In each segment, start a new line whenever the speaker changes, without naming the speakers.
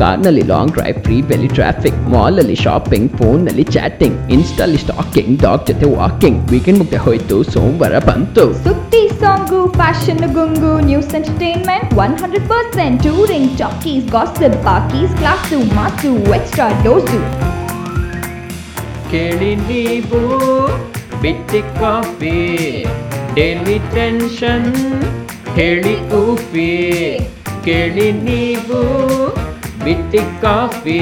ಕಾರ್ನಲ್ಲಿ long drive free ಬೆಲಿ traffic mall ಅಲ್ಲಿ ಶಾಪಿಂಗ್ ಫೋನ್ ನಲ್ಲಿ ಚಾಟಿಂಗ್ ಇನ್ಸ್ಟಾಲಿ ಸ್ಟಾಕಿಂಗ್ ಡಾಗ್ ಜೊತೆ ವಾಕಿಂಗ್ ವೀಕೆಂಡ್ ಮುಗ್ದೆ ಹೋಯ್ತು ಸೋಮವಾರ ಬಂತು
ಸುದ್ದಿ song fashion ಗುಂಗು news entertainment one hundred percent touring talkies gossip ಪಾಕೀಸ್ class mass extra dose
ಕೇಳಿ ನೀವು ಬಿಟ್ಟಿ ಕಾಫಿ ಡೈಲಿ ಟೆನ್ಷನ್ ಹೇಳಿ ಊಫಿ ಕೇಳಿ ನೀವು ಬಿಟ್ಟಿ ಕಾಫಿ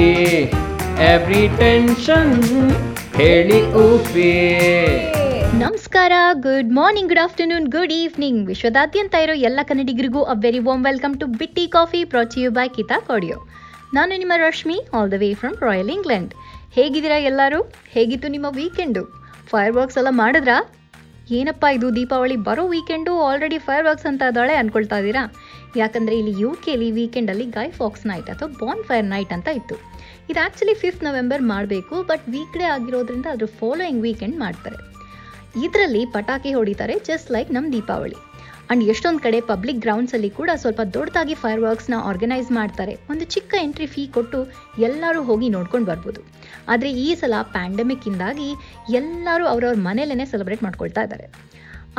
ಎವ್ರಿ ಟೆನ್ಷನ್ ಹೇಳಿ ಊಫಿ
ನಮಸ್ಕಾರ good morning good afternoon good evening ವಿಶ್ವದಾದ್ಯಂತ ಇರೋ ಎಲ್ಲ ಕನ್ನಡಿಗರಿಗೂ a very warm welcome to Bitti coffee you ಬೈ ಕಿತಾ ಕೊಡಿಯೋ ನಾನು ನಿಮ್ಮ Rashmi all the way from royal England ಹೇಗಿದ್ದೀರಾ ಎಲ್ಲರೂ? ಹೇಗಿತ್ತು ನಿಮ್ಮ ವೀಕೆಂಡು ಫೈರ್ ವರ್ಕ್ಸ್ ಎಲ್ಲ ಮಾಡಿದ್ರಾ? ಏನಪ್ಪ ಇದು ದೀಪಾವಳಿ ಬರೋ ವೀಕೆಂಡು ಆಲ್ರೆಡಿ ಫೈರ್ ವರ್ಕ್ಸ್ ಅಂತ ಇದ್ದಾಳೆ ಅನ್ಕೊಳ್ತಾ ಇದ್ದೀರಾ? ಯಾಕಂದರೆ ಇಲ್ಲಿ ಯು ಕೆಲಿ ವೀಕೆಂಡಲ್ಲಿ ಗೈ ಫಾಕ್ಸ್ ನೈಟ್ ಅಥವಾ ಬಾನ್ ಫೈರ್ ನೈಟ್ ಅಂತ ಇತ್ತು. ಇದು ಆ್ಯಕ್ಚುಲಿ ಫಿಫ್ತ್ ನವೆಂಬರ್ ಮಾಡಬೇಕು ಬಟ್ ವೀಕ್ ಡೇ ಆಗಿರೋದ್ರಿಂದ ಅದ್ರ ಫಾಲೋಯಿಂಗ್ ವೀಕೆಂಡ್ ಮಾಡ್ತಾರೆ. ಇದರಲ್ಲಿ ಪಟಾಕಿ ಹೊಡಿತಾರೆ ಜಸ್ಟ್ ಲೈಕ್ ನಮ್ಮ ದೀಪಾವಳಿ. ಅಂಡ್ ಎಷ್ಟೊಂದು ಕಡೆ ಪಬ್ಲಿಕ್ ಗ್ರೌಂಡ್ಸಲ್ಲಿ ಕೂಡ ಸ್ವಲ್ಪ ದೊಡ್ಡದಾಗಿ ಫೈರ್ ವರ್ಕ್ಸ್ನ ಆರ್ಗನೈಸ್ ಮಾಡ್ತಾರೆ. ಒಂದು ಚಿಕ್ಕ ಎಂಟ್ರಿ ಫೀ ಕೊಟ್ಟು ಎಲ್ಲರೂ ಹೋಗಿ ನೋಡ್ಕೊಂಡು ಬರ್ಬೋದು. ಆದರೆ ಈ ಸಲ ಪ್ಯಾಂಡಮಿಕ್ಕಿಂದಾಗಿ ಎಲ್ಲರೂ ಅವ್ರವ್ರ ಮನೇಲೇ ಸೆಲೆಬ್ರೇಟ್ ಮಾಡ್ಕೊಳ್ತಾ ಇದ್ದಾರೆ.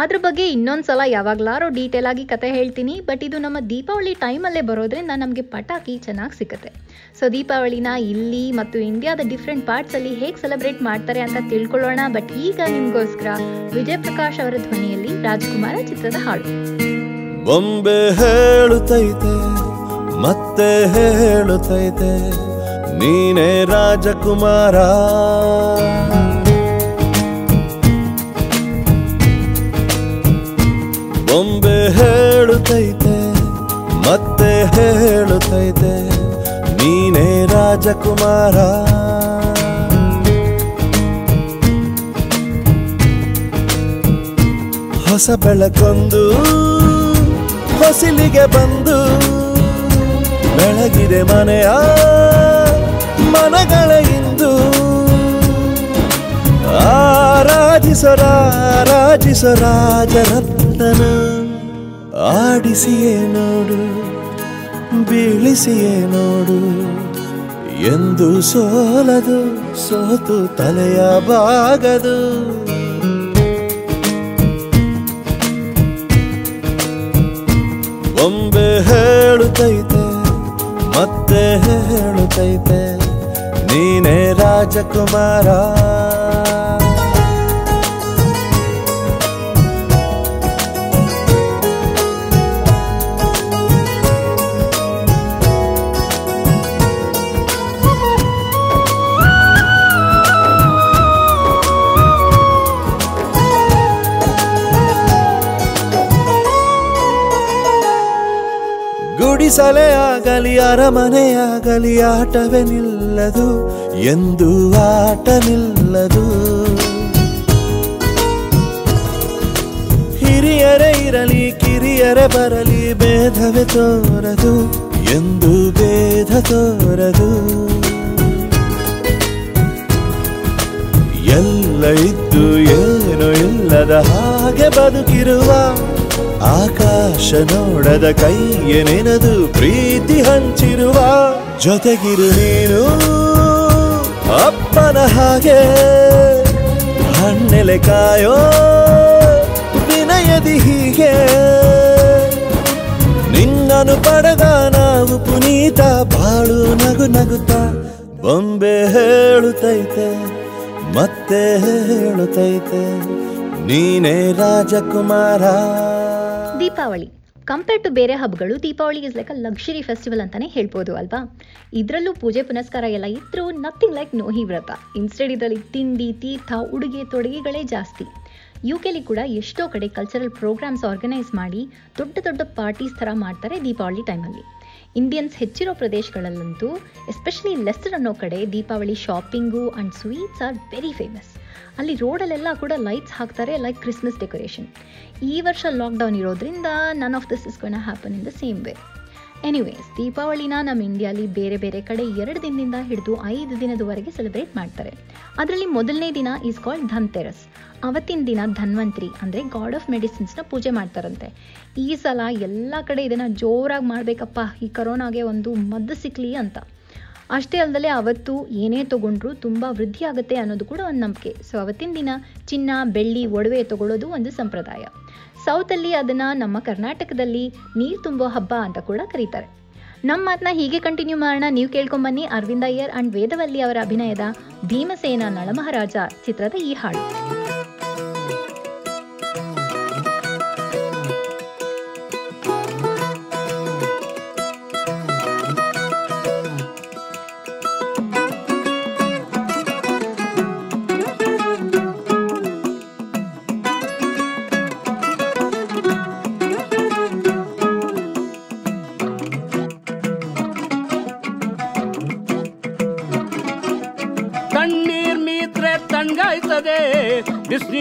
ಅದ್ರ ಬಗ್ಗೆ ಇನ್ನೊಂದು ಸಲ ಯಾವಾಗಲಾರೋ ಡೀಟೇಲ್ ಆಗಿ ಕತೆ ಹೇಳ್ತೀನಿ ಬಟ್ ಇದು ನಮ್ಮ ದೀಪಾವಳಿ ಟೈಮಲ್ಲೇ ಬರೋದ್ರಿಂದ ನಮಗೆ ಪಟಾಕಿ ಚೆನ್ನಾಗಿ ಸಿಗುತ್ತೆ ಸೊ ದೀಪಾವಳಿನ ಇಲ್ಲಿ ಮತ್ತು ಇಂಡಿಯಾದ ಡಿಫ್ರೆಂಟ್ ಪಾರ್ಟ್ಸಲ್ಲಿ ಹೇಗೆ ಸೆಲೆಬ್ರೇಟ್ ಮಾಡ್ತಾರೆ ಅಂತ ತಿಳ್ಕೊಳ್ಳೋಣ ಬಟ್ ಈಗ ನಿಮಗೋಸ್ಕರ ವಿಜಯ್ ಪ್ರಕಾಶ್ ಅವರ ಧ್ವನಿಯಲ್ಲಿ ರಾಜ್ಕುಮಾರ ಚಿತ್ರದ ಹಾಡು.
ಬೊಂಬೆ ಹೇಳುತ್ತೈತೆ, ಮತ್ತೆ ಹೇಳುತ್ತೈತೆ, ನೀನೇ ರಾಜಕುಮಾರ. ಬೊಂಬೆ ಹೇಳುತ್ತೈತೆ, ಮತ್ತೆ ಹೇಳುತ್ತೈತೆ, ನೀನೇ ರಾಜಕುಮಾರ. ಹೊಸ ಬೆಳಕೊಂದು, ಹೊಸಿಲಿಗೆ ಬಂದು, ಬೆಳಗಿದೆ ಮನೆಯ ಮನಗಳ ಇಂದು. ಆರಾಧಿಸರಾರಾಜಿಸ ರಾಜರತ್ನ ಆಡಿಸಿಯೇ ನೋಡು, ಬೀಳಿಸಿಯೇ ನೋಡು. ಎಂದು ಸೋಲದು, ಸೋತು ತಲೆಯ ಬಾಗದು ಒಮ್ಮೆ ಹೇಳುತ್ತೈತೆ ಮತ್ತೆ ಹೇಳುತ್ತೈತೆ ನೀನೇ ರಾಜಕುಮಾರ. ಗುಡಿಸಲೇ ಆಗಲಿ ಅರಮನೆಯಾಗಲಿ, ಆಟವೇ ನಿಲ್ಲದು, ಎಂದು ಆಟ ನಿಲ್ಲದು ಹಿರಿಯರೇ ಇರಲಿ, ಕಿರಿಯರೇ ಬರಲಿ, ಭೇದವೇ ತೋರದು, ಎಂದು ಭೇದ ತೋರದು. ಎಲ್ಲ ಇದ್ದು ಏನು ಇಲ್ಲದ ಹಾಗೆ ಬದುಕಿರುವ ಆಕಾಶ ನೋಡದ ಕೈಯ ಪ್ರೀತಿ ಹಂಚಿರುವ ಜೊತೆಗಿರು ನೀನು. ಅಪ್ಪನ ಹಾಗೆ ಹಣ್ಣೆಲೆ ಕಾಯೋ ವಿನಯದಿ ಹೀಗೆ. ನಿನ್ನನು ಪಡೆದ ನಾವು ಪುನೀತ ಬಾಳು ನಗು ನಗುತ್ತಾ ಬೊಂಬೆ ಹೇಳುತ್ತೈತೆ, ಮತ್ತೆ ಹೇಳುತ್ತೈತೆ, ನೀನೇ ರಾಜಕುಮಾರ.
ದೀಪಾವಳಿ. ಕಂಪೇರ್ ಟು ಬೇರೆ ಹಬ್ಬಗಳು, Deepavali is like a luxury festival ಅಂತಾನೆ ಹೇಳ್ಬೋದು ಅಲ್ವಾ? ಇದರಲ್ಲೂ ಪೂಜೆ ಪುನಸ್ಕಾರ ಎಲ್ಲ ಇದ್ರೂ ನಥಿಂಗ್ ಲೈಕ್ ನೋಹಿ ವ್ರತ. ಇನ್ಸ್ಟೆಡ್ ಇದರಲ್ಲಿ ತಿಂಡಿ, ತೀರ್ಥ, ಉಡುಗೆ, ತೊಡುಗೆಗಳೇ ಜಾಸ್ತಿ. ಯು ಕೆಲಿ ಕೂಡ ಎಷ್ಟೋ ಕಡೆ ಕಲ್ಚರಲ್ ಪ್ರೋಗ್ರಾಮ್ಸ್ ಆರ್ಗನೈಸ್ ಮಾಡಿ ದೊಡ್ಡ ದೊಡ್ಡ ಪಾರ್ಟೀಸ್ ಥರ ಮಾಡ್ತಾರೆ ದೀಪಾವಳಿ ಟೈಮಲ್ಲಿ ಇಂಡಿಯನ್ಸ್ ಹೆಚ್ಚಿರೋ ಪ್ರದೇಶಗಳಲ್ಲಂತೂ ಎಸ್ಪೆಷಲಿ ಲೆಸ್ಟರ್ ಅನ್ನೋ ಕಡೆ Deepavali shopping and sweets are very famous ಅಲ್ಲಿ ರೋಡಲ್ಲೆಲ್ಲ ಕೂಡ ಲೈಟ್ಸ್ ಹಾಕ್ತಾರೆ ಲೈಕ್ ಕ್ರಿಸ್ಮಸ್ ಡೆಕೋರೇಷನ್ ಈ ವರ್ಷ ಲಾಕ್ಡೌನ್ ಇರೋದ್ರಿಂದ none of this is gonna happen in the same way anyways ದೀಪಾವಳಿನ ನಮ್ಮ ಇಂಡಿಯಾಲಿ ಬೇರೆ ಬೇರೆ ಕಡೆ ಎರಡು ದಿನದಿಂದ ಹಿಡಿದು ಐದು ದಿನದವರೆಗೆ ಸೆಲೆಬ್ರೇಟ್ ಮಾಡ್ತಾರೆ. ಅದರಲ್ಲಿ ಮೊದಲನೇ ದಿನ ಈಸ್ ಕಾಲ್ಡ್ ಧನ್ತೆರಸ್ ಅವತ್ತಿನ ದಿನ ಧನ್ವಂತ್ರಿ ಅಂದರೆ ಗಾಡ್ ಆಫ್ ಮೆಡಿಸಿನ್ಸ್ನ ಪೂಜೆ ಮಾಡ್ತಾರಂತೆ. ಈ ಸಲ ಎಲ್ಲ ಕಡೆ ಇದನ್ನು ಜೋರಾಗಿ ಮಾಡಬೇಕಪ್ಪ, ಈ ಕರೋನಾಗೆ ಒಂದು ಮದ್ದು ಸಿಕ್ಕಲಿ ಅಂತ. ಅಷ್ಟೇ ಅಲ್ಲದೆ ಅವತ್ತು ಏನೇ ತಗೊಂಡ್ರು ತುಂಬ ವೃದ್ಧಿ ಆಗುತ್ತೆ ಅನ್ನೋದು ಕೂಡ ಒಂದು ನಂಬಿಕೆ. ಸೊ ಅವತ್ತಿನ ದಿನ ಚಿನ್ನ, ಬೆಳ್ಳಿ, ಒಡವೆ ತಗೊಳ್ಳೋದು ಒಂದು ಸಂಪ್ರದಾಯ. ಸೌತಲ್ಲಿ ಅದನ್ನು ನಮ್ಮ ಕರ್ನಾಟಕದಲ್ಲಿ ನೀರು ತುಂಬೋ ಹಬ್ಬ ಅಂತ ಕೂಡ ಕರೀತಾರೆ. ನಮ್ಮ ಮಾತನ್ನ ಹೀಗೆ ಕಂಟಿನ್ಯೂ ಮಾಡೋಣ. ನೀವು ಕೇಳ್ಕೊಂಬನ್ನಿ ಅರವಿಂದ ಅಯ್ಯರ್ ಅಂಡ್ ವೇದವಲ್ಲಿ ಅವರ ಅಭಿನಯದ ಭೀಮಸೇನ ನಳಮಹಾರಾಜ ಚಿತ್ರದ ಈ ಹಾಡು.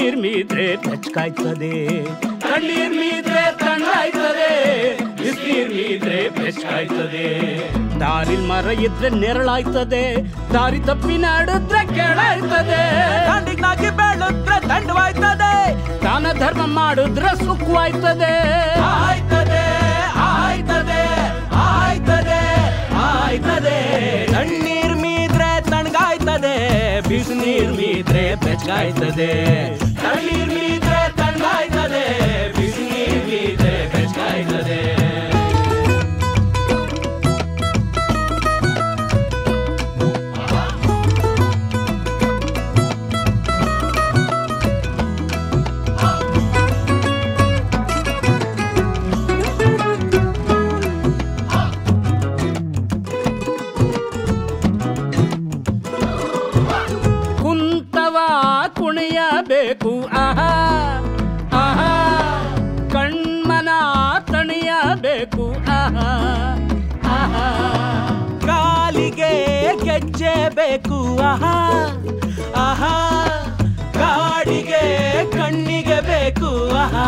ಬಿಸ್ನೀರ್ ಮೀದ್ರೆ ಬೆಚ್ಚಗಾಯ್ತದೆ ಕಣ್ಣೀರ್ ಮೀದ್ರೆ ಕಣ್ಣಾಯ್ತದೆ. ಬಿಸ್ನೀರ್ ಮೀದ್ರೆ ಬೆಚ್ಚಗಾಯ್ತದೆ ದಾರಿಲ್ ಮರ ಇದ್ರೆ ನೆರಳಾಯ್ತದೆ. ದಾರಿ ತಪ್ಪಿ ನಾಡಿದ್ರೆ ಕೆಳಾಯ್ತದೆ.
ದಂಡಿಗ್ನಾಗಿ ಬೆಳೆದ್ರೆ ದಂಡವಾಯ್ತದೆ.
ದಾನ ಧರ್ಮ ಮಾಡಿದ್ರೆ ಸುಖವಾಯ್ತದೆ.
ಆಯ್ತದೆ ಆಯ್ತದೆ ಆಯ್ತದೆ ಆಯ್ತದೆ. ತಣ್ಣೀರ್ ಮೀದ್ರೆ ತಣ್ಣಗಾಯ್ತದೆ ಬಿಸಿನೀರ್ ಮೀದ್ರೆ ಬೆಚ್ಚಗಾಯ್ತದೆ ತಣ್ಣೀರ್ ಮೀದ್ರೆ ಬೇಕು. ಆಹಾ ಆಹಾ ಗಾಡಿಗೆ ಕಣ್ಣಿಗೆ ಬೇಕು. ಆಹಾ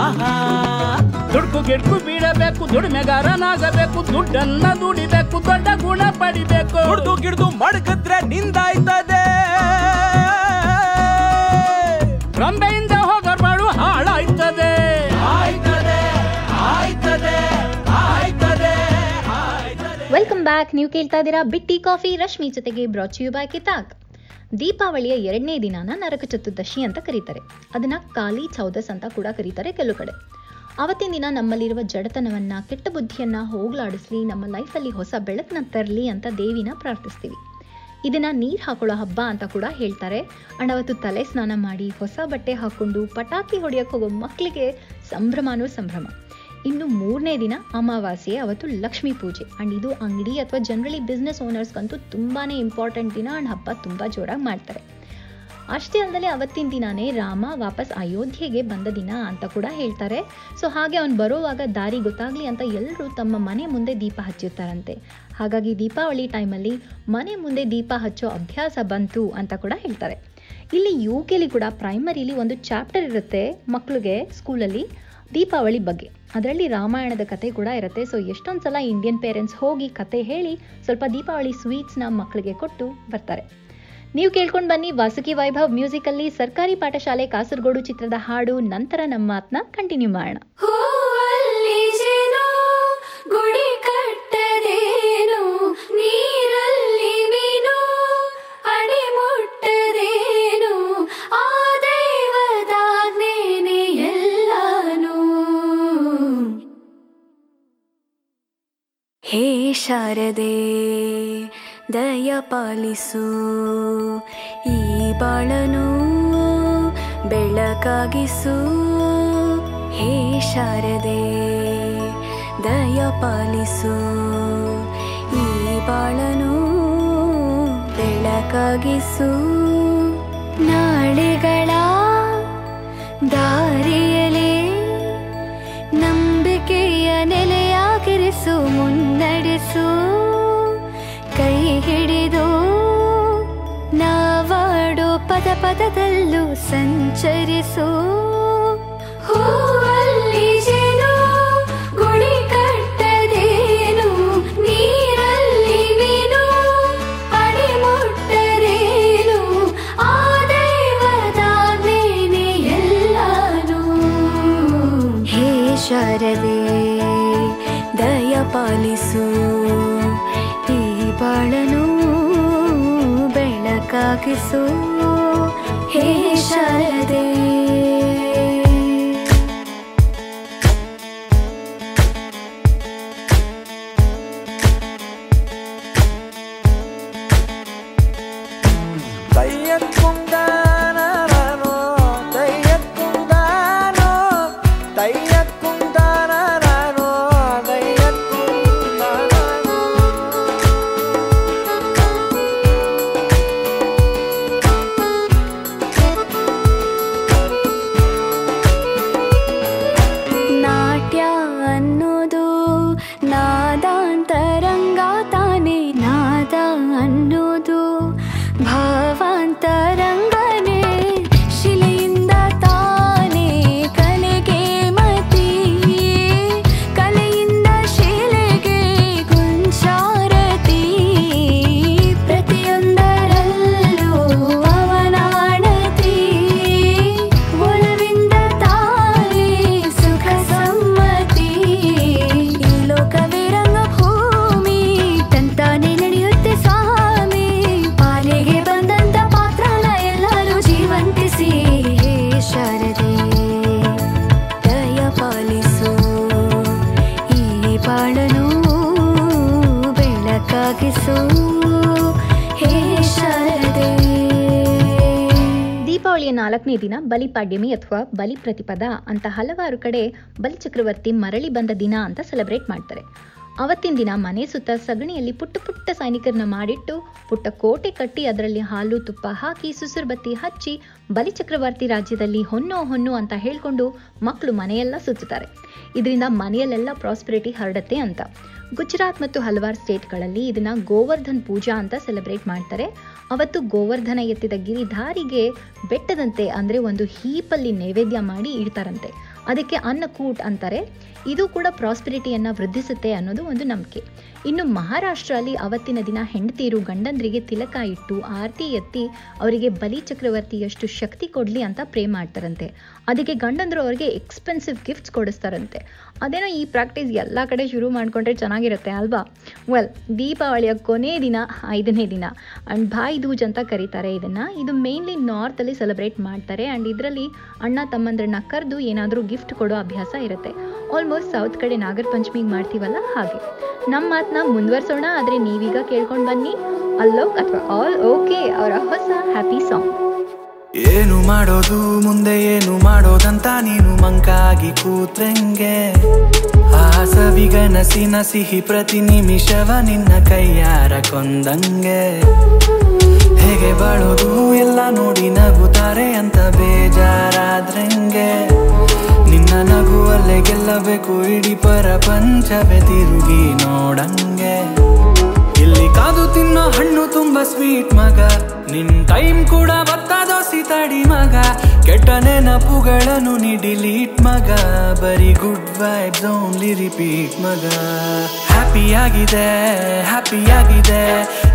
ಆಹಾ.
ದುಡ್ಕು ಗಿಡ್ಕು ಬೀಳಬೇಕು ದುಡಿಮೆಗಾರನಾಗಬೇಕು ದುಡ್ಡನ್ನ ದುಡಿಬೇಕು ದೊಡ್ಡ ಗುಣ ಪಡಿಬೇಕು.
ಹುಡ್ದು ಗಿಡ್ದು ಮಡಗಿದ್ರೆ ನಿಂದಾಯ್ತದೆ.
ವೆಲ್ಕಮ್ ಬ್ಯಾಕ್ ನೀವು ಕೇಳ್ತಾ ಇದ್ದೀರಾ ಬಿಟ್ಟಿ ಕಾಫಿ. ರಶ್ಮಿ ಜೊತೆಗೆ ಬ್ರಾಚಿಯು ಬ್ಯಾಕ್ ಕಿತಾಕ್. ದೀಪಾವಳಿಯ ಎರಡನೇ ದಿನಾನ ನರಕ ಚತುರ್ದಶಿ ಅಂತ ಕರೀತಾರೆ. ಅದನ್ನ ಕಾಲಿ ಚೌದಸ್ ಅಂತ ಕೂಡ ಕರೀತಾರೆ ಕೆಲವು ಕಡೆ. ಅವತ್ತಿನ ದಿನ ನಮ್ಮಲ್ಲಿರುವ ಜಡತನವನ್ನ, ಕೆಟ್ಟ ಬುದ್ಧಿಯನ್ನ ಹೋಗ್ಲಾಡಿಸ್ಲಿ, ನಮ್ಮ ಲೈಫಲ್ಲಿ ಹೊಸ ಬೆಳಕನ್ನ ತರಲಿ ಅಂತ ದೇವಿನ ಪ್ರಾರ್ಥಿಸ್ತೀವಿ. ಇದನ್ನ ನೀರು ಹಾಕೊಳ್ಳೋ ಹಬ್ಬ ಅಂತ ಕೂಡ ಹೇಳ್ತಾರೆ. ಅಂಡ್ ಅವತ್ತು ತಲೆ ಸ್ನಾನ ಮಾಡಿ ಹೊಸ ಬಟ್ಟೆ ಹಾಕೊಂಡು ಪಟಾಕಿ ಹೊಡೆಯಕ್ಕೆ ಹೋಗೋ ಮಕ್ಕಳಿಗೆ ಸಂಭ್ರಮನೂ ಸಂಭ್ರಮ. ಇನ್ನು ಮೂರನೇ ದಿನ ಅಮಾವಾಸ್ಯೆ, ಅವತ್ತು ಲಕ್ಷ್ಮೀ ಪೂಜೆ. ಅಂಡ್ ಇದು ಅಂಗಡಿ ಅಥವಾ ಜನರಲಿ ಬಿಸ್ನೆಸ್ ಓನರ್ಸ್ಗಂತೂ ತುಂಬಾನೇ ಇಂಪಾರ್ಟೆಂಟ್ ದಿನ ಅಂಡ್ ಹಬ್ಬ ತುಂಬ ಜೋರಾಗಿ ಮಾಡ್ತಾರೆ. ಅಷ್ಟೇ ಅಲ್ಲದೆ ಅವತ್ತಿನ ದಿನಾನೇ ರಾಮ ವಾಪಸ್ ಅಯೋಧ್ಯೆಗೆ ಬಂದ ದಿನ ಅಂತ ಕೂಡ ಹೇಳ್ತಾರೆ. ಸೊ ಹಾಗೆ ಅವ್ನು ಬರೋವಾಗ ದಾರಿ ಗೊತ್ತಾಗ್ಲಿ ಅಂತ ಎಲ್ಲರೂ ತಮ್ಮ ಮನೆ ಮುಂದೆ ದೀಪ ಹಚ್ಚುತ್ತಾರಂತೆ ಹಾಗಾಗಿ ದೀಪಾವಳಿ ಟೈಮಲ್ಲಿ ಮನೆ ಮುಂದೆ ದೀಪ ಹಚ್ಚೋ ಅಭ್ಯಾಸ ಬಂತು ಅಂತ ಕೂಡ ಹೇಳ್ತಾರೆ. ಇಲ್ಲಿ ಯು ಕೆಲಿ ಕೂಡ ಪ್ರೈಮರಿಲಿ ಒಂದು ಚಾಪ್ಟರ್ ಇರುತ್ತೆ ಮಕ್ಕಳಿಗೆ ಸ್ಕೂಲಲ್ಲಿ ದೀಪಾವಳಿ ಬಗ್ಗೆ. ಅದರಲ್ಲಿ ರಾಮಾಯಣದ ಕತೆ ಕೂಡ ಇರುತ್ತೆ. ಸೊ ಎಷ್ಟೊಂದು ಸಲ ಇಂಡಿಯನ್ ಪೇರೆಂಟ್ಸ್ ಹೋಗಿ ಕತೆ ಹೇಳಿ ಸ್ವಲ್ಪ ದೀಪಾವಳಿ ಸ್ವೀಟ್ಸ್ನ ಮಕ್ಕಳಿಗೆ ಕೊಟ್ಟು ಬರ್ತಾರೆ. ನೀವು ಕೇಳ್ಕೊಂಡು ಬನ್ನಿ ವಾಸುಕಿ ವೈಭವ್ ಮ್ಯೂಸಿಕಲ್ಲಿ ಸರ್ಕಾರಿ ಪಾಠಶಾಲೆ ಕಾಸರಗೋಡು ಚಿತ್ರದ ಹಾಡು ನಂತರ ನಮ್ಮ ಮಾತನ್ನ ಕಂಟಿನ್ಯೂ ಮಾಡೋಣ.
ಶಾರದೆ, ದಯ ಪಾಲಿಸು. ಈ ಬಾಳನು ಬೆಳಕಾಗಿಸು. ಹೇ ಶಾರದೆ, ದಯ ಪಾಲಿಸು. ಈ ಬಾಳನು ಬೆಳಕಾಗಿಸು. ನಾಳೆಗಳ ದಾರಿಯಲೇ ನಂಬಿಕೆಯ ನೆಲೆಯಾಗಿರಿಸು ಮುನ್ನಡೆಸು ಕೈ ಹಿಡಿದು ನಾವಾಡೋ ಪದ ಪದದಲ್ಲೂ ಸಂಚರಿಸು.
ನಾಲ್ಕನೇ ದಿನ ಬಲಿಪಾಡ್ಯಮಿ ಅಥವಾ ಬಲಿ ಪ್ರತಿಪದ ಅಂತ ಹಲವಾರು ಕಡೆ ಬಲಿಚಕ್ರವರ್ತಿ ಮರಳಿ ಬಂದ ದಿನ ಅಂತ ಸೆಲೆಬ್ರೇಟ್ ಮಾಡ್ತಾರೆ. ಅವತ್ತಿನ ದಿನ ಮನೆ ಸುತ್ತ ಸಗಣಿಯಲ್ಲಿ ಪುಟ್ಟ ಪುಟ್ಟ ಸೈನಿಕರನ್ನ ಮಾಡಿಟ್ಟು ಪುಟ್ಟ ಕೋಟೆ ಕಟ್ಟಿ ಅದರಲ್ಲಿ ಹಾಲು, ತುಪ್ಪ ಹಾಕಿ, ಸುಸುರು ಬತ್ತಿ ಹಚ್ಚಿ ಬಲಿಚಕ್ರವರ್ತಿ ರಾಜ್ಯದಲ್ಲಿ ಹೊನ್ನು ಹೊನ್ನು ಅಂತ ಹೇಳ್ಕೊಂಡು ಮಕ್ಕಳು ಮನೆಯೆಲ್ಲ ಸುತ್ತುತ್ತಾರೆ. ಇದರಿಂದ ಮನೆಯಲ್ಲೆಲ್ಲ ಪ್ರಾಸ್ಪರಿಟಿ ಹರಡತ್ತೆ ಅಂತ. ಗುಜರಾತ್ ಮತ್ತು ಹಲವಾರು ಸ್ಟೇಟ್ಗಳಲ್ಲಿ ಇದನ್ನ ಗೋವರ್ಧನ್ ಪೂಜಾ ಅಂತ ಸೆಲೆಬ್ರೇಟ್ ಮಾಡ್ತಾರೆ. ಅವತ್ತು ಗೋವರ್ಧನ ಎತ್ತಿದ ಗಿರಿಧಾರಿಗೆ ಬೆಟ್ಟದಂತೆ ಅಂದರೆ ಒಂದು ಹೀಪಲ್ಲಿ ನೈವೇದ್ಯ ಮಾಡಿ ಇಡ್ತಾರಂತೆ. ಅದಕ್ಕೆ ಅನ್ನಕೂಟ್ ಅಂತಾರೆ. ಇದು ಕೂಡ ಪ್ರಾಸ್ಪರಿಟಿಯನ್ನು ವೃದ್ಧಿಸುತ್ತೆ ಅನ್ನೋದು ಒಂದು ನಂಬಿಕೆ. ಇನ್ನು ಮಹಾರಾಷ್ಟ್ರಲ್ಲಿ ಅವತ್ತಿನ ದಿನ ಹೆಂಡತಿಯರು ಗಂಡಂದ್ರಿಗೆ ತಿಲಕ ಇಟ್ಟು ಆರತಿ ಎತ್ತಿ ಅವರಿಗೆ ಬಲಿ ಚಕ್ರವರ್ತಿಯಷ್ಟು ಶಕ್ತಿ ಕೊಡಲಿ ಅಂತ ಪ್ರೇ ಮಾಡ್ತಾರಂತೆ. ಅದಕ್ಕೆ ಗಂಡಂದ್ರು ಅವರಿಗೆ ಎಕ್ಸ್ಪೆನ್ಸಿವ್ ಗಿಫ್ಟ್ಸ್ ಕೊಡಿಸ್ತಾರಂತೆ. ಅದೇನೋ ಈ ಪ್ರಾಕ್ಟೀಸ್ ಎಲ್ಲ ಕಡೆ ಶುರು ಮಾಡಿಕೊಂಡ್ರೆ ಚೆನ್ನಾಗಿರುತ್ತೆ ಅಲ್ವಾ? ವೆಲ್ ದೀಪಾವಳಿಯ ಕೊನೆ ದಿನ, ಐದನೇ ದಿನ. ಆ್ಯಂಡ್ ಭಾಯ್ ದೂಜ್ ಅಂತ ಕರೀತಾರೆ ಇದನ್ನು. ಇದು ಮೇನ್ಲಿ ನಾರ್ತಲ್ಲಿ ಸೆಲೆಬ್ರೇಟ್ ಮಾಡ್ತಾರೆ. ಆ್ಯಂಡ್ ಇದರಲ್ಲಿ ಅಣ್ಣ ತಮ್ಮಂದ್ರನ್ನ ಕರೆದು ಏನಾದರೂ ಗಿಫ್ಟ್ ಕೊಡೋ ಅಭ್ಯಾಸ ಇರುತ್ತೆ. ಆಲ್ಮೋಸ್ಟ್ ಸೌತ್ ಕಡೆ ನಾಗರ ಪಂಚಮಿಗೆ ಮಾಡ್ತೀವಲ್ಲ ಹಾಗೆ. ನಮ್ಮ ಮಾತನ್ನ ಮುಂದುವರ್ಸೋಣ, ಆದರೆ ನೀವೀಗ ಕೇಳ್ಕೊಂಡು ಬನ್ನಿ. ಅಲ್ಲೋಕ್ ಅಥವಾ ಆಲ್ ಓಕೆ ಅವರ ಹೊಸ ಹ್ಯಾಪಿ ಸಾಂಗ್
ಏನು ಮಾಡೋದು, ಮುಂದೆ ಏನು ಮಾಡೋದಂತ ನೀನು ಮಂಕಾಗಿ ಕೂತ್ರಂಗೆ. ಆ ಸವಿಗನಸಿನ ಸಿಹಿ ಪ್ರತಿ ನಿಮಿಷವ ನಿನ್ನ ಕೈಯಾರ ಕೊಂದಂಗೆ. ಹೇಗೆ ಬಾಳೋದು, ಎಲ್ಲ ನೋಡಿ ನಗುತ್ತಾರೆ ಅಂತ ಬೇಜಾರಾದ್ರಂಗೆ. ನಿನ್ನ ನಗುವಲ್ಲೇ ಗೆಲ್ಲಬೇಕು ಇಡೀ ಪ್ರಪಂಚವೇ ತಿರುಗಿ ನೋಡಂಗೆ. ಇಲ್ಲಿ ಕಾದು ತಿನ್ನೋ ಹಣ್ಣು ತುಂಬಾ ಸ್ವೀಟ್ ಮಗ. ನಿನ್ ಟೈಮ್ ಕೂಡ ಬರ್ತದೋ ಸಿತಾಡಿ ಮಗ. ಕೆಟ್ಟ ನೆನಪುಗಳನ್ನು ನೀ ಡಿಲೀಟ್ ಮಗ. ಬರೀ ಗುಡ್ ವೈಬ್ಸ್ ಓನ್ಲಿ ರಿಪೀಟ್ ಮಗ. ಹ್ಯಾಪಿ ಆಗಿದೆ ಹ್ಯಾಪಿ ಆಗಿದೆ.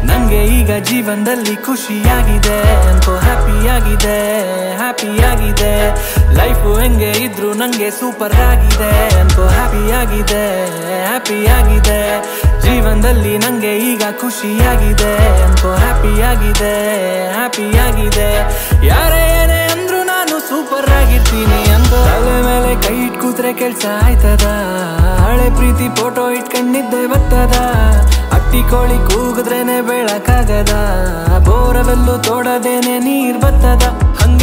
ನಂಗೆ ಈಗ ಜೀವನದಲ್ಲಿ ಖುಷಿಯಾಗಿದೆ ಅಂತೋ ಹ್ಯಾಪಿ ಆಗಿದೆ ಹ್ಯಾಪಿ ಆಗಿದೆ. ಲೈಫು ಹೆಂಗೆ ಇದ್ರು ನಂಗೆ ಸೂಪರ್ ಆಗಿದೆ. ಅಂತೋ ಹ್ಯಾಪಿ ಆಗಿದೆ. ಜೀವನದಲ್ಲಿ ನಂಗೆ ಈಗ ಖುಷಿಯಾಗಿದೆ ಅಂತೂ ಹ್ಯಾಪಿ ಆಗಿದೆ ಹ್ಯಾಪಿ ಆಗಿದೆ ಯಾರೇ ಏನೇ ಅಂದ್ರು ನಾನು ಸೂಪರ್ ಆಗಿರ್ತೀನಿ ಅಂತ ಮೇಲೆ ಕೈ ಇಟ್ ಕೂತ್ರೆ ಕೆಲ್ಸ ಆಯ್ತದ? ಹಳೆ ಪ್ರೀತಿ ಫೋಟೋ ಇಟ್ಕೊಂಡಿದ್ದೆ ಬತ್ತದ? ಅಟ್ಟಿ ಕೋಳಿ ಕೂಗಿದ್ರೇನೆ ಬೆಳಕಾಗದ ಬೋರವೆಲ್ಲೂ ತೋಡದೇನೆ ನೀರ್ ಬರ್ತದ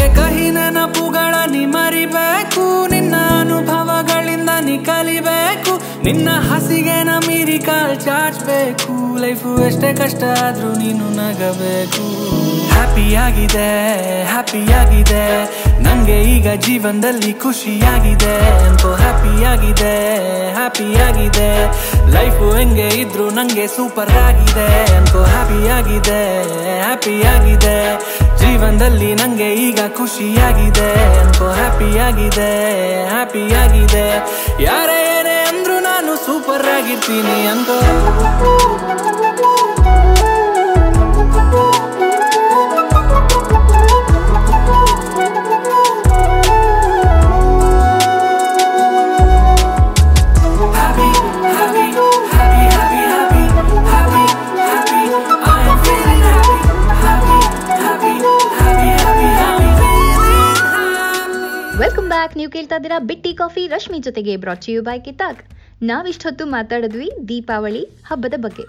ಹಂಗೆ ಕಹಿ ನೆನಪುಗಳ ಮರಿಬೇಕು ನಿನ್ನ ಅನುಭವಗಳಿಂದ ನೀ ಕಲಿಬೇಕು ನಿನ್ನ ಹಸಿಗೆ ಮೀರಿ ಕಾಲ್ ಚಾಚ್ಬೇಕು. ಲೈಫು ಎಷ್ಟೇ ಕಷ್ಟ ಆದ್ರೂ ನೀನು ನಗಬೇಕು. ಹ್ಯಾಪಿ ಆಗಿದೆ ಹ್ಯಾಪಿ ಆಗಿದೆ. ನಂಗೆ ಈಗ ಜೀವನದಲ್ಲಿ ಖುಷಿಯಾಗಿದೆ ಅಂತೋ ಹ್ಯಾಪಿ ಆಗಿದೆ ಹ್ಯಾಪಿ ಆಗಿದೆ. ಲೈಫು ಹೆಂಗೆ ಇದ್ರು ನಂಗೆ ಸೂಪರ್ ಆಗಿದೆ. ಅಂತೋ ಹ್ಯಾಪಿ ಆಗಿದೆ ಹ್ಯಾಪಿ ಆಗಿದೆ. ಜೀವನದಲ್ಲಿ ನಂಗೆ ಈಗ ಖುಷಿಯಾಗಿದೆ ಅಂತೋ ಹ್ಯಾಪಿಯಾಗಿದೆ ಹ್ಯಾಪಿಯಾಗಿದೆ. ಯಾರೇ ಏನೇ ಅಂದ್ರು ನಾನು ಸೂಪರ್ ಆಗಿರ್ತೀನಿ ಅಂತೋ
ಬ್ಯಾಕ್ ನೀವು ಕೇಳ್ತಾ ಇದ್ದೀರಾ ಬಿಟ್ಟಿ ಕಾಫಿ, ರಶ್ಮಿ ಜೊತೆಗೆ ಬ್ರಾಚಿಯು ಬೈ ಕಿತಾಕ್ ನಾವಿಷ್ಟೊತ್ತು ಮಾತಾಡಿದ್ವಿ ದೀಪಾವಳಿ ಹಬ್ಬದ ಬಗ್ಗೆ.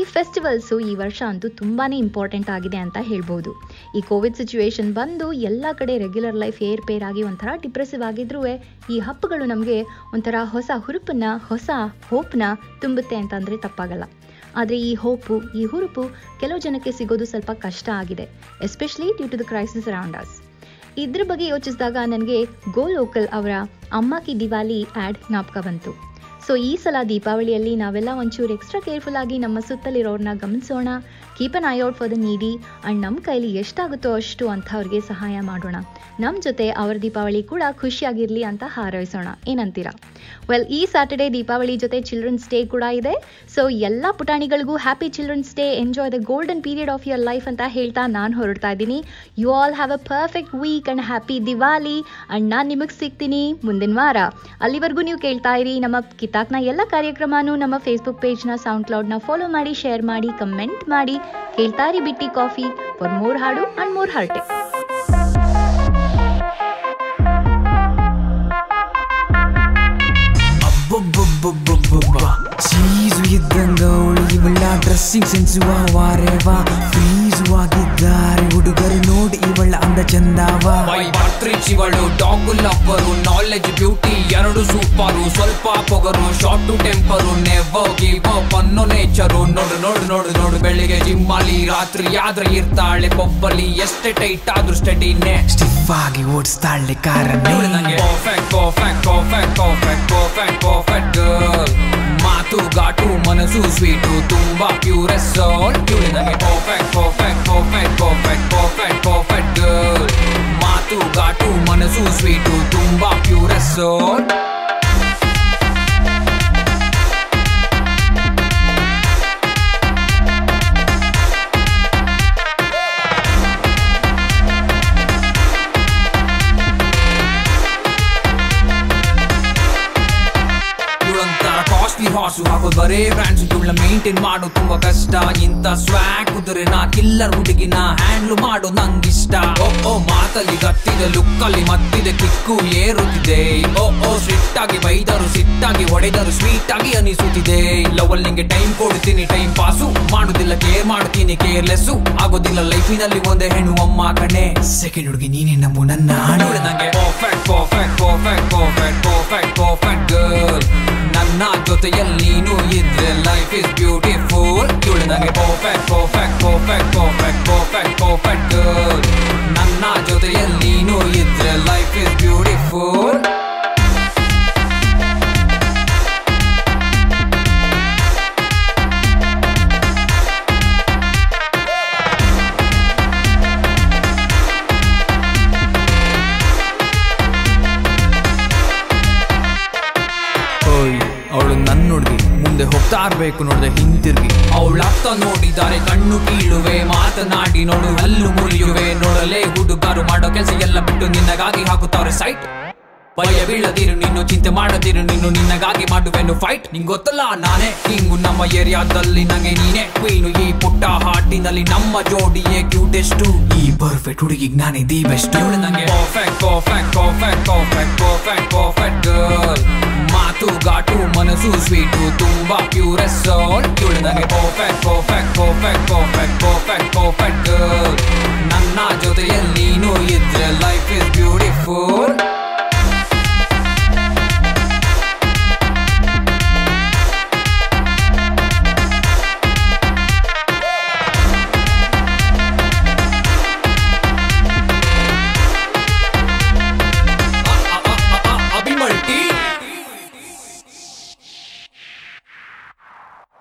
ಈ ಫೆಸ್ಟಿವಲ್ಸು ಈ ವರ್ಷ ಅಂತೂ ತುಂಬಾ ಇಂಪಾರ್ಟೆಂಟ್ ಆಗಿದೆ ಅಂತ ಹೇಳ್ಬೋದು. ಈ ಕೋವಿಡ್ ಸಿಚುವೇಶನ್ ಬಂದು ಎಲ್ಲ ಕಡೆ ರೆಗ್ಯುಲರ್ ಲೈಫ್ ಏರ್ ಪೇರ್ ಆಗಿ ಒಂಥರ ಡಿಪ್ರೆಸಿವ್ ಆಗಿದ್ರೂ ಈ ಹಬ್ಬಗಳು ನಮಗೆ ಒಂಥರ ಹೊಸ ಹುರುಪನ್ನ, ಹೊಸ ಹೋಪ್ನ ತುಂಬುತ್ತೆ ಅಂತಂದ್ರೆ ತಪ್ಪಾಗಲ್ಲ. ಆದರೆ ಈ ಹೋಪು ಈ ಹುರುಪು ಕೆಲವು ಜನಕ್ಕೆ ಸಿಗೋದು ಸ್ವಲ್ಪ ಕಷ್ಟ ಆಗಿದೆ especially due to the crisis around us ಇದ್ರ ಬಗ್ಗೆ ಯೋಚಿಸಿದಾಗ ನನಗೆ ಗೋ ಲೋಕಲ್ ಅವರ ಅಮ್ಮ ಕಿ ದಿವಾಲಿ ಆ್ಯಡ್ ಜ್ಞಾಪಕ ಬಂತು. ಸೊ ಈ ಸಲ ದೀಪಾವಳಿಯಲ್ಲಿ ನಾವೆಲ್ಲ ಒಂಚೂರು ಎಕ್ಸ್ಟ್ರಾ ಕೇರ್ಫುಲ್ ಆಗಿ ನಮ್ಮ ಸುತ್ತಲಿರೋರನ್ನ ಗಮನಿಸೋಣ. Keep an eye out for the needy and ನಮ್ಮ ಕೈಲಿ ಎಷ್ಟಾಗುತ್ತೋ ಅಷ್ಟು ಅಂತ ಅವ್ರಿಗೆ ಸಹಾಯ ಮಾಡೋಣ. ನಮ್ಮ ಜೊತೆ ಅವರ ದೀಪಾವಳಿ ಕೂಡ ಖುಷಿಯಾಗಿರಲಿ ಅಂತ ಹಾರೈಸೋಣ. ಏನಂತೀರಾ? ವೆಲ್ ಈ ಸ್ಯಾಟರ್ಡೇ ದೀಪಾವಳಿ ಜೊತೆ ಚಿಲ್ಡ್ರನ್ಸ್ ಡೇ ಕೂಡ ಇದೆ. ಸೊ ಎಲ್ಲ ಪುಟಾಣಿಗಳಿಗೂ happy children's day enjoy the golden period of your life ಅಂತ ಹೇಳ್ತಾ ನಾನು ಹೊರಡ್ತಾ ಇದ್ದೀನಿ. You all have a perfect week and happy Diwali and ನಾನು ನಿಮಗೆ ಸಿಗ್ತೀನಿ ಮುಂದಿನ ವಾರ. ಅಲ್ಲಿವರೆಗೂ ನೀವು ಕೇಳ್ತಾ ಇರಿ ನಮ್ಮ ಕಿತಾಕ್ನ ಎಲ್ಲ ಕಾರ್ಯಕ್ರಮನೂ ನಮ್ಮ ಫೇಸ್ಬುಕ್ ಪೇಜ್ನ ಸೌಂಡ್ ಕ್ಲೌಡ್ನ ಫಾಲೋ ಮಾಡಿ ಶೇರ್ ಮಾಡಿ ಕಮೆಂಟ್ ಮಾಡಿ. ಕೇಳ್ತಾ ಇರಿ ಬಿಟ್ಟಿ ಕಾಫಿ ಫಾರ್ ಮೋರ್ ಹಾಡು ಆ್ಯಂಡ್ ಮೋರ್ ಹಾರ್ಟೆ
ಅಬ್ಬಬ್ಬಬ್ಬಬ್ಬಬ್ಬ ಚೀಸು ಇದ್ದಂಗ ಅವಳು ಇವಳ ಡ್ರೆಸ್ಸಿಂಗ್ ಸೆನ್ಸು ವಾರೇವಾ ಫ್ರೀಸು ಆಗಿದ್ದಾರೆ ಹುಡುಗರು ನೋಡಿ ಇವಳ ಅಂದ ಚಂದಾವ
ಇವಳು ಡಾಗು ಲವ್ವರು ನಾಲೆಜ್ ಬ್ಯೂಟಿ ಎರಡು ಸೂಪರು ಸ್ವಲ್ಪ Pogaru short to temper never give up ಅನ್ನೋ ನೇಚರು ನೋಡು ನೋಡು ನೋಡು ನೋಡು ಬೆಳಿಗ್ಗೆ ಜಿಮ್ ಅಲ್ಲಿ ರಾತ್ರಿ ಆದ್ರೆ ಇರ್ತಾಳೆ ಪೊಬ್ಬಲಿ ಎಷ್ಟೇ ಟೈಟ್ ಆದ್ರೂ ಸ್ಟಡಿ
ಸ್ಟಿಫ್ ಆಗಿ ಓಡಿಸ್ತಾಳೆ ಕಾರಣ
ನಂಗೆ. Perfect perfect perfect perfect perfect perfect girl ಮಾತು ಘಾಟು ಮನಸ್ಸು ಸ್ವೀಟು, ತುಂಬಾ ಪ್ಯೂರ್ ಸೋಲ್ ಇವಳು ನಂಗೆ perfect perfect perfect perfect perfect perfect girl ಮಾತು ಘಾಟು ಮನಸ್ಸು ಸ್ವೀಟು, ತುಂಬಾ ಪ್ಯೂರ್ ಸೋಲ್ ಬರೇ ಬ್ರ್ಯಾಂಡ್ಸ್ ಇವಳ ಮೇಂಟೈನ್ ಮಾಡು, ತುಂಬಾ ಕಷ್ಟ. ಇಂತ ಸ್ವಾಗ್ ಕುದುರೆ ನಾ ಕಿಲ್ಲರ್ ಹುಡುಗಿನ ಹ್ಯಾಂಡ್ಲ್ ಮಾಡು, ನಂಗಿಷ್ಟ. ಓ ಓ, ಮಾತಲ್ಲಿ ಲುಕ್ ಅಲ್ಲಿ ಮತ್ತಿದೆ, ಕಿಕ್ಕು ಏರುತ್ತಿದೆ. ಓ ಓ ಸ್ಟ್ರಿಕ್ಟ್ ಆಗಿ ಬೈದರು, ಸಿಟ್ಟಾಗಿ ಹೊಡೆದರು ಸ್ವೀಟ್ ಆಗಿ ಅನಿಸುತ್ತಿದೆ. ಲವಲ್ ನಿಂಗೆ ಟೈಮ್ ಕೊಡ್ತೀನಿ ಟೈಮ್ ಪಾಸು ಮಾಡುದಿಲ್ಲ ಕೇರ್ ಮಾಡ್ತೀನಿ ಕೇರ್ಲೆಸ್ಸು ಆಗೋದಿಲ್ಲ ಲೈಫಿನಲ್ಲಿ ಒಂದೇ ಹೆಣ್ಣು, ಅಮ್ಮ ಕಣೆ
ಸೆಕೆಂಡ್ ಹುಡುಗಿ, ನೀನೇ ನಮ್ಮ ನನ್ನ
ನೋಡು ನಂಗೆ. Perfect perfect perfect perfect perfect perfect girl ನನ್ನ ಜೊತೆಯಲ್ಲಿ ನೀನು ಇದ್ರೆ ಲೈಫ್ ಇಸ್ ಬ್ಯೂಟಿಫುಲ್ ಇವಳು perfect perfect perfect perfect perfect perfect ನನ್ನ ಜೊತೆಯಲ್ಲಿ ನೀನು ಇದ್ರೆ ಲೈಫ್ ಇಸ್ ಬ್ಯೂಟಿಫುಲ್
ಮುಂದೆ ಹೋಗ್ತಾ ಹಿಂತಿರುಗಿ. ಅವಳ ಅಪ್ಪ
ಅವಳತ್ತ ನೋಡಿದ್ದಾರೆ ಕಣ್ಣು ಕೀಳುವೆ ಮಾತನಾಡಿ ನೋಡು ಅಲ್ಲು ಮುರಿಯುವೆ. ನೋಡಲೇ ಹುಡುಗರು ಮಾಡೋ ಕೆಲಸ ಎಲ್ಲ ಬಿಟ್ಟು ನಿನ್ನಗಾಗಿ ಹಾಕುತ್ತಾರೆ ಸೈಟ್. ಭಯ ಬೀಳದಿರು ನೀನು ಚಿಂತೆ ಮಾಡದಿರು ನೀನು ನಿನ್ನಗಾಗಿ ಮಾಡುವೆನು ಫೈಟ್ ನಿಂಗ್ ಗೊತ್ತಲ್ಲ ನಾನೇ ಹಿಂಗು ನಮ್ಮ ಏರಿಯಾದಲ್ಲಿ ನಂಗೆ ನೀನೇ. ಕ್ವೀನು ಈ ಪುಟ್ಟ ಹಾಟಿನಲ್ಲಿ ನಮ್ಮ ಜೋಡಿಯೇ ಕ್ಯೂಟೆಸ್ಟು
ಈ ಪರ್ಫೆಕ್ಟ್ ಹುಡುಗಿ ನಾನೇ ದಿ ಬೆಸ್ಟ್
ನಂಗೆ perfect perfect perfect sweet to tumba, pure soul. You're the perfect, perfect, perfect, perfect.